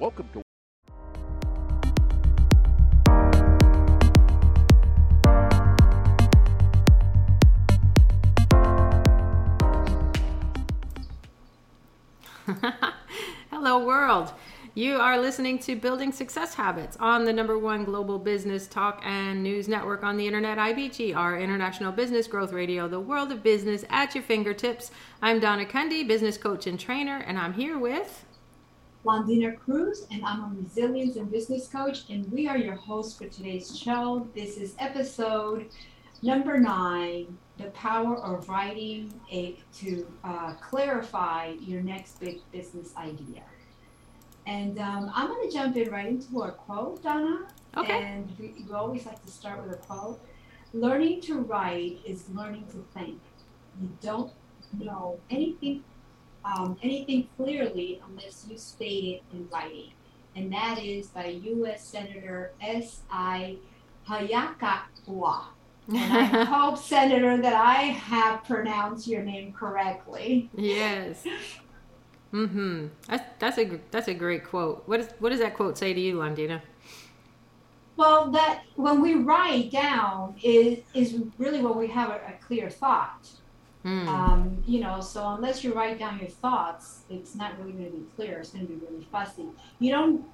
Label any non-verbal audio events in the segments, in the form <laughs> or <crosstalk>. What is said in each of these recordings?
Welcome to <laughs> Hello, world. You are listening to Building Success Habits on the number one global business talk and news network on the internet, IBGR International Business Growth Radio, the world of business at your fingertips. I'm Donna Kunde, business coach and trainer, and I'm here with Londina Cruz, and I'm a resilience and business coach, and we are your hosts for today's show. This is episode number nine the power of writing a, to uh, clarify your next big business idea. And um, I'm going to jump in right into our quote, Donna. Okay. And we, we always like to start with a quote. Learning to write is learning to think. You don't know anything um, anything clearly unless you state it in writing. And that is by U.S. Senator S.I. Hayakawa. And I <laughs> hope, Senator, that I have pronounced your name correctly. Yes. Mm-hmm. That's that's a that's a great quote. What is what does that quote say to you, Londina? Well, that when we write down is is really when we have a, a clear thought. Mm. Um, you know, so unless you write down your thoughts, it's not really going to be clear. It's going to be really fussy. You don't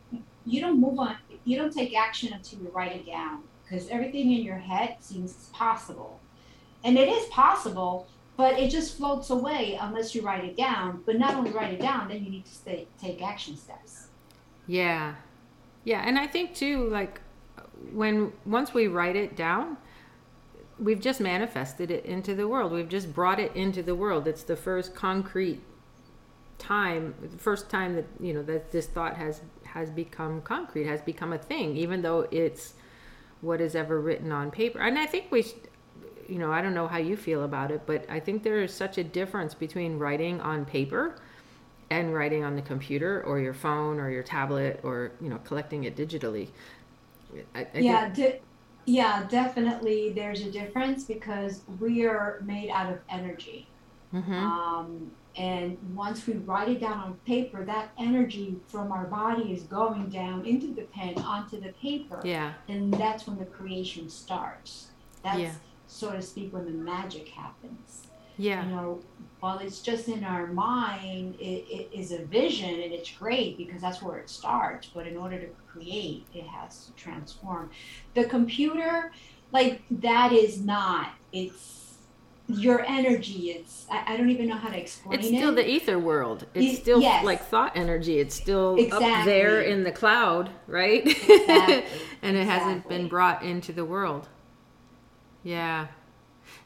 you don't move on. You don't take action until you write it down because everything in your head seems possible, and it is possible, but it just floats away unless you write it down. But not only write it down, then you need to stay, take action steps. Yeah. Yeah, and I think too like when once we write it down, we've just manifested it into the world. We've just brought it into the world. It's the first concrete time, the first time that, you know, that this thought has has become concrete, has become a thing, even though it's what is ever written on paper. And I think we sh- you know, I don't know how you feel about it, but I think there is such a difference between writing on paper and writing on the computer or your phone or your tablet or you know collecting it digitally. I, I yeah, think- de- yeah, definitely. There's a difference because we are made out of energy. Mhm. Um, and once we write it down on paper, that energy from our body is going down into the pen onto the paper. yeah, And that's when the creation starts. That's, Yeah. so to speak, when the magic happens. Yeah, You know, while it's just in our mind, it, it is a vision and it's great because that's where it starts. But in order to create, it has to transform. The computer, like, that is not, it's your energy. It's, I, I don't even know how to explain it. it's it. still the ether world. It's still yes. like thought energy. It's still up there in the cloud, right? Exactly, <laughs> and it hasn't been brought into the world. Yeah.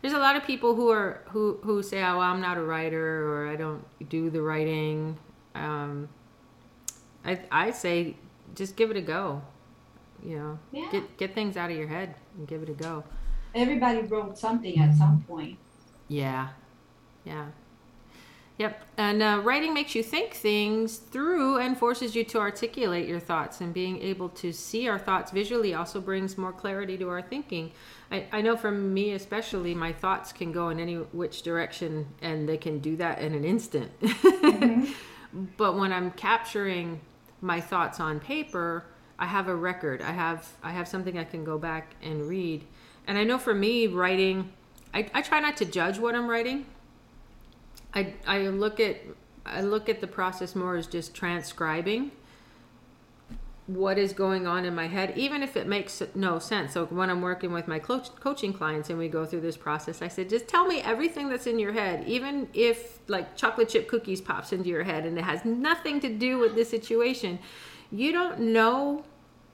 There's a lot of people who are who who say, "Oh, I'm not a writer," or "I don't do the writing." Um, I I say, just give it a go. You know, Yeah. get get things out of your head and give it a go. Everybody wrote something at some point. Yeah. Yeah. Yep. And uh, writing makes you think things through and forces you to articulate your thoughts. And being able to see our thoughts visually also brings more clarity to our thinking. I, I know for me, especially, my thoughts can go in any which direction and they can do that in an instant. <laughs> but when I'm capturing my thoughts on paper, I have a record. I have I have something I can go back and read. And I know for me, writing, I, I try not to judge what I'm writing. I I look at I look at the process more as just transcribing what is going on in my head, even if it makes no sense. So when I'm working with my coach, coaching clients and we go through this process, I said, just tell me everything that's in your head, even if like chocolate chip cookies pops into your head and it has nothing to do with this situation. You don't know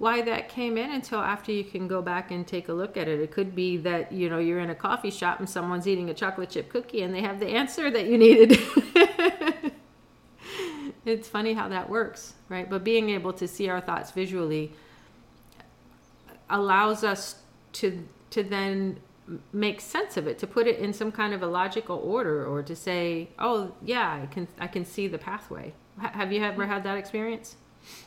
why that came in until after you can go back and take a look at it. It could be that, you know, you're in a coffee shop and someone's eating a chocolate chip cookie and they have the answer that you needed. <laughs> it's funny how that works, right? But being able to see our thoughts visually allows us to to then make sense of it, to put it in some kind of a logical order or to say, "Oh, yeah, I can I can see the pathway." Have you ever had that experience?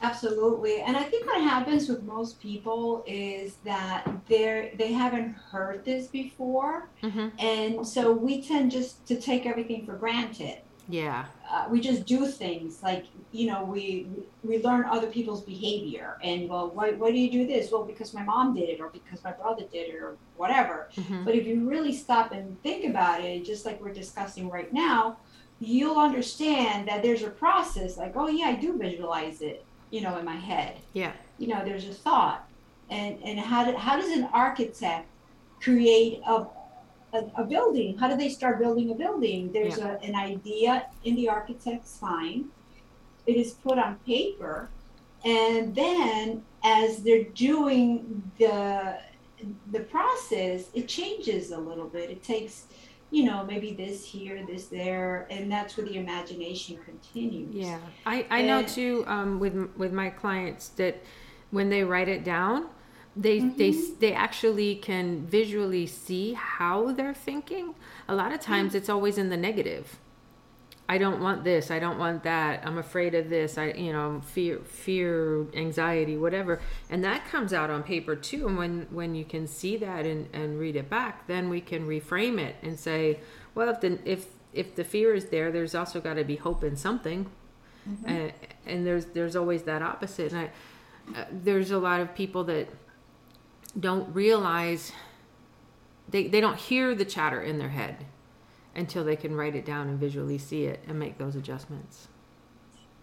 Absolutely. And I think what happens with most people is that they're they haven't heard this before. Mm-hmm. And so we tend just to take everything for granted. Yeah. Uh, we just do things like you know we we learn other people's behavior and well why, why do you do this well because my mom did it or because my brother did it or whatever Mhm. but if you really stop and think about it just like we're discussing right now you'll understand that there's a process like oh yeah i do visualize it you know in my head. Yeah. you know there's a thought. And and how, do, how does an architect create a, a, a building? How do they start building a building? There's a, an idea in the architect's mind. It is put on paper. And then as they're doing the the process it changes a little bit. It takes you know maybe this here this there and that's where the imagination continues Yeah, I, I know too. Um, with with my clients that when they write it down, they they Mm-hmm. they actually can visually see how they're thinking. A lot of times, it's always in the negative. I don't want this. I don't want that. I'm afraid of this. I you know fear fear anxiety whatever, and that comes out on paper too. And when when you can see that and and read it back, then we can reframe it and say, well, if the if if the fear is there, there's also got to be hope in something and, and there's there's always that opposite and I, uh, there's a lot of people that don't realize they, they don't hear the chatter in their head until they can write it down and visually see it and make those adjustments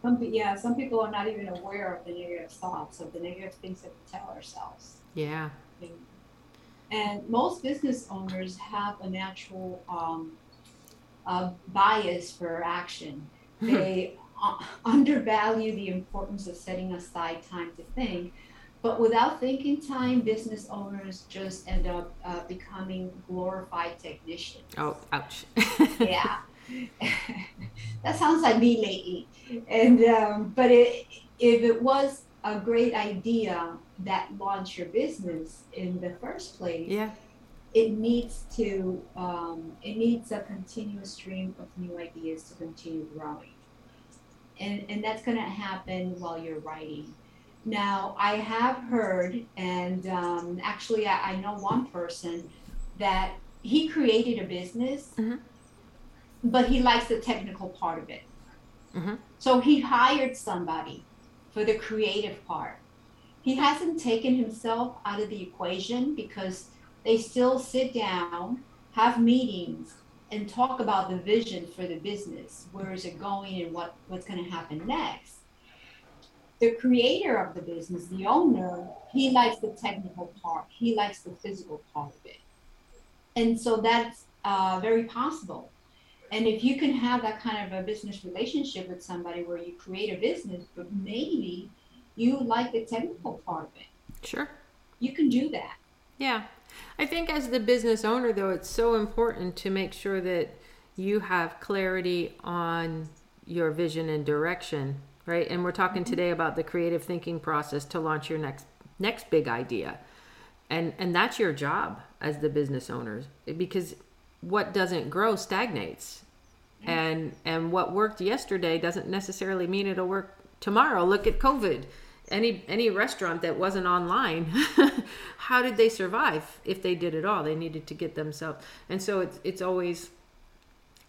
Some, yeah, some people are not even aware of the negative thoughts, of the negative things that we tell ourselves. yeah And most business owners have a natural um, uh, bias for action. They uh, undervalue the importance of setting aside time to think. But without thinking time, business owners just end up uh, becoming glorified technicians. oh ouch. <laughs> Yeah. <laughs> That sounds like me lately. And um, but it, if it was a great idea that launched your business in the first place yeah. it needs to um, it needs a continuous stream of new ideas to continue growing. And and that's going to happen while you're writing now i have heard and um, actually I, I know one person that he created a business Mhm. but he likes the technical part of it Mhm. so he hired somebody for the creative part he hasn't taken himself out of the equation because they still sit down, have meetings, and talk about the vision for the business. Where is it going and what, what's going to happen next? The creator of the business, the owner, he likes the technical part, he likes the physical part of it. And so that's uh, very possible. And if you can have that kind of a business relationship with somebody where you create a business, but maybe you like the technical part of it, sure you can do that. Yeah. I think as the business owner, though, it's so important to make sure that you have clarity on your vision and direction, right? And we're talking today about the creative thinking process to launch your next next big idea. And and that's your job as the business owners because what doesn't grow stagnates. And and what worked yesterday doesn't necessarily mean it'll work tomorrow. Look at COVID any any restaurant that wasn't online <laughs> how did they survive if they did it all they needed to get themselves and so it's it's always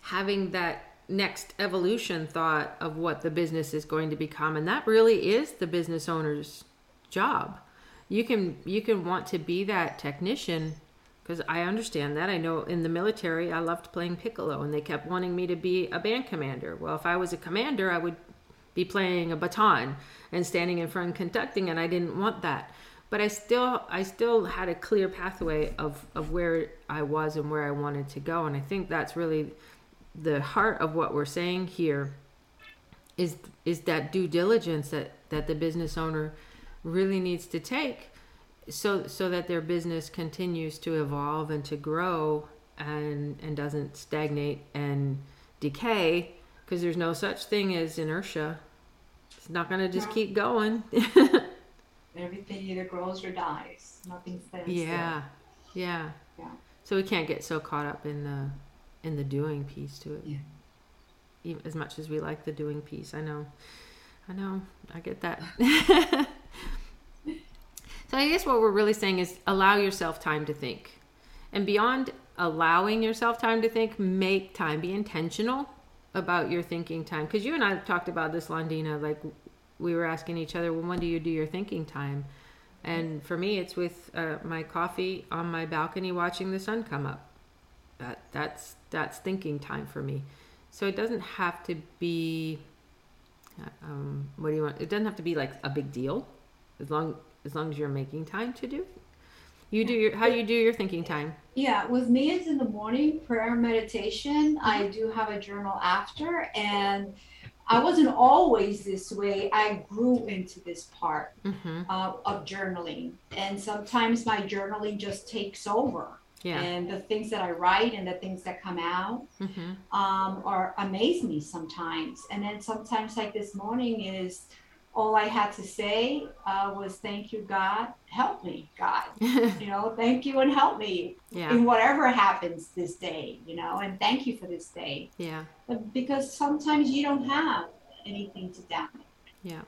having that next evolution thought of what the business is going to become and that really is the business owner's job you can you can want to be that technician because I understand that. I know in the military, I loved playing piccolo, and they kept wanting me to be a band commander. Well, if I was a commander, I would be playing a baton and standing in front conducting and I didn't want that but I still I still had a clear pathway of of where I was and where I wanted to go and I think that's really the heart of what we're saying here is is that due diligence that that the business owner really needs to take so so that their business continues to evolve and to grow and and doesn't stagnate and decay because there's no such thing as inertia it's not going to just No. keep going <laughs> Everything either grows or dies. Nothing stands yeah yeah Yeah. so we can't get so caught up in the in the doing piece to it Yeah. Even as much as we like the doing piece i know i know i get that <laughs> so i guess what we're really saying is allow yourself time to think and beyond allowing yourself time to think make time be intentional about your thinking time because you and I talked about this, Londina. Like we were asking each other, well, when do you do your thinking time? And for me, it's with uh, my coffee on my balcony, watching the sun come up. That that's that's thinking time for me. So it doesn't have to be. uh, Um, what do you want? It doesn't have to be like a big deal, as long as long as you're making time to do. You do your how do you do your thinking time? Yeah, with me, it's in the morning prayer meditation. I do have a journal after, and I wasn't always this way. I grew into this part Mm-hmm. uh, of journaling, and sometimes my journaling just takes over. Yeah. And the things that I write and the things that come out Mm-hmm. um, are amaze me sometimes. And then sometimes, like this morning, is all I had to say uh, was "Thank you, God. Help me, God. <laughs> You know, thank you and help me yeah. in whatever happens this day. You know, and thank you for this day. Yeah. But because sometimes you don't have anything to damage. Yeah.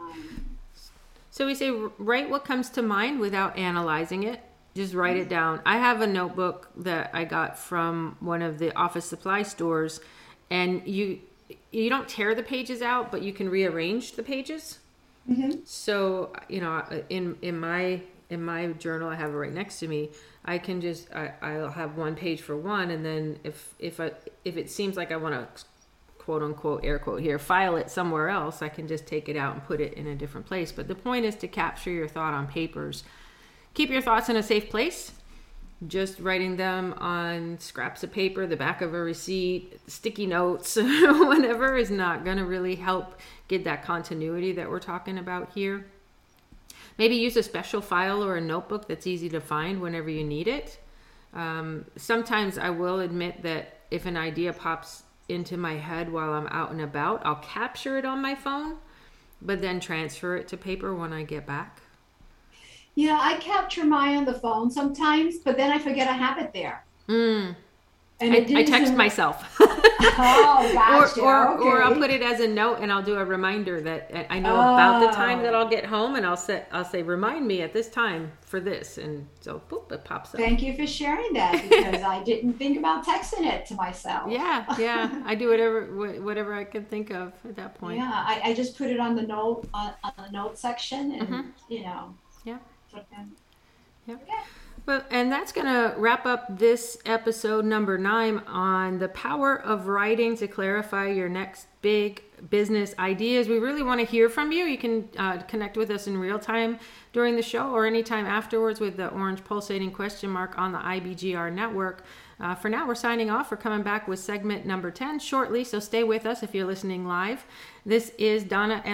Um, So we say write what comes to mind without analyzing it. Just write it down. I have a notebook that I got from one of the office supply stores, and you you don't tear the pages out, but you can rearrange the pages. mhm. So you know, in in my in my journal, I have it right next to me. I can just I, I'll have one page for one, and then if if I if it seems like I want to quote unquote air quote here file it somewhere else, I can just take it out and put it in a different place. But the point is to capture your thought on papers. Keep your thoughts in a safe place. Just writing them on scraps of paper, the back of a receipt, sticky notes, <laughs> whatever is not going to really help get that continuity that we're talking about here. Maybe use a special file or a notebook that's easy to find whenever you need it. Um, sometimes I will admit that if an idea pops into my head while I'm out and about, I'll capture it on my phone, but then transfer it to paper when I get back. Yeah, I capture mine on the phone sometimes, but then I forget I have it there. Mm. And I, I text myself. <laughs> Oh, gotcha. or, or, or I'll put it as a note and I'll do a reminder that I know about the time that Oh. I'll get home and I'll set I'll say remind me at this time for this and so boop it pops up. Thank you for sharing that because I didn't think about texting it to myself. Yeah, yeah. I do whatever wh- whatever I can think of at that point. Yeah, I, I just put it on the note on, on the note section, and Mhm. you know. Yeah. Yeah. Well, and that's going to wrap up this episode number nine on the power of writing to clarify your next big business ideas. We really want to hear from you. You can uh, connect with us in real time during the show or anytime afterwards with the orange pulsating question mark on the IBGR network. Uh, for now, we're signing off. We're coming back with segment number 10 shortly, so stay with us if you're listening live. This is Donna and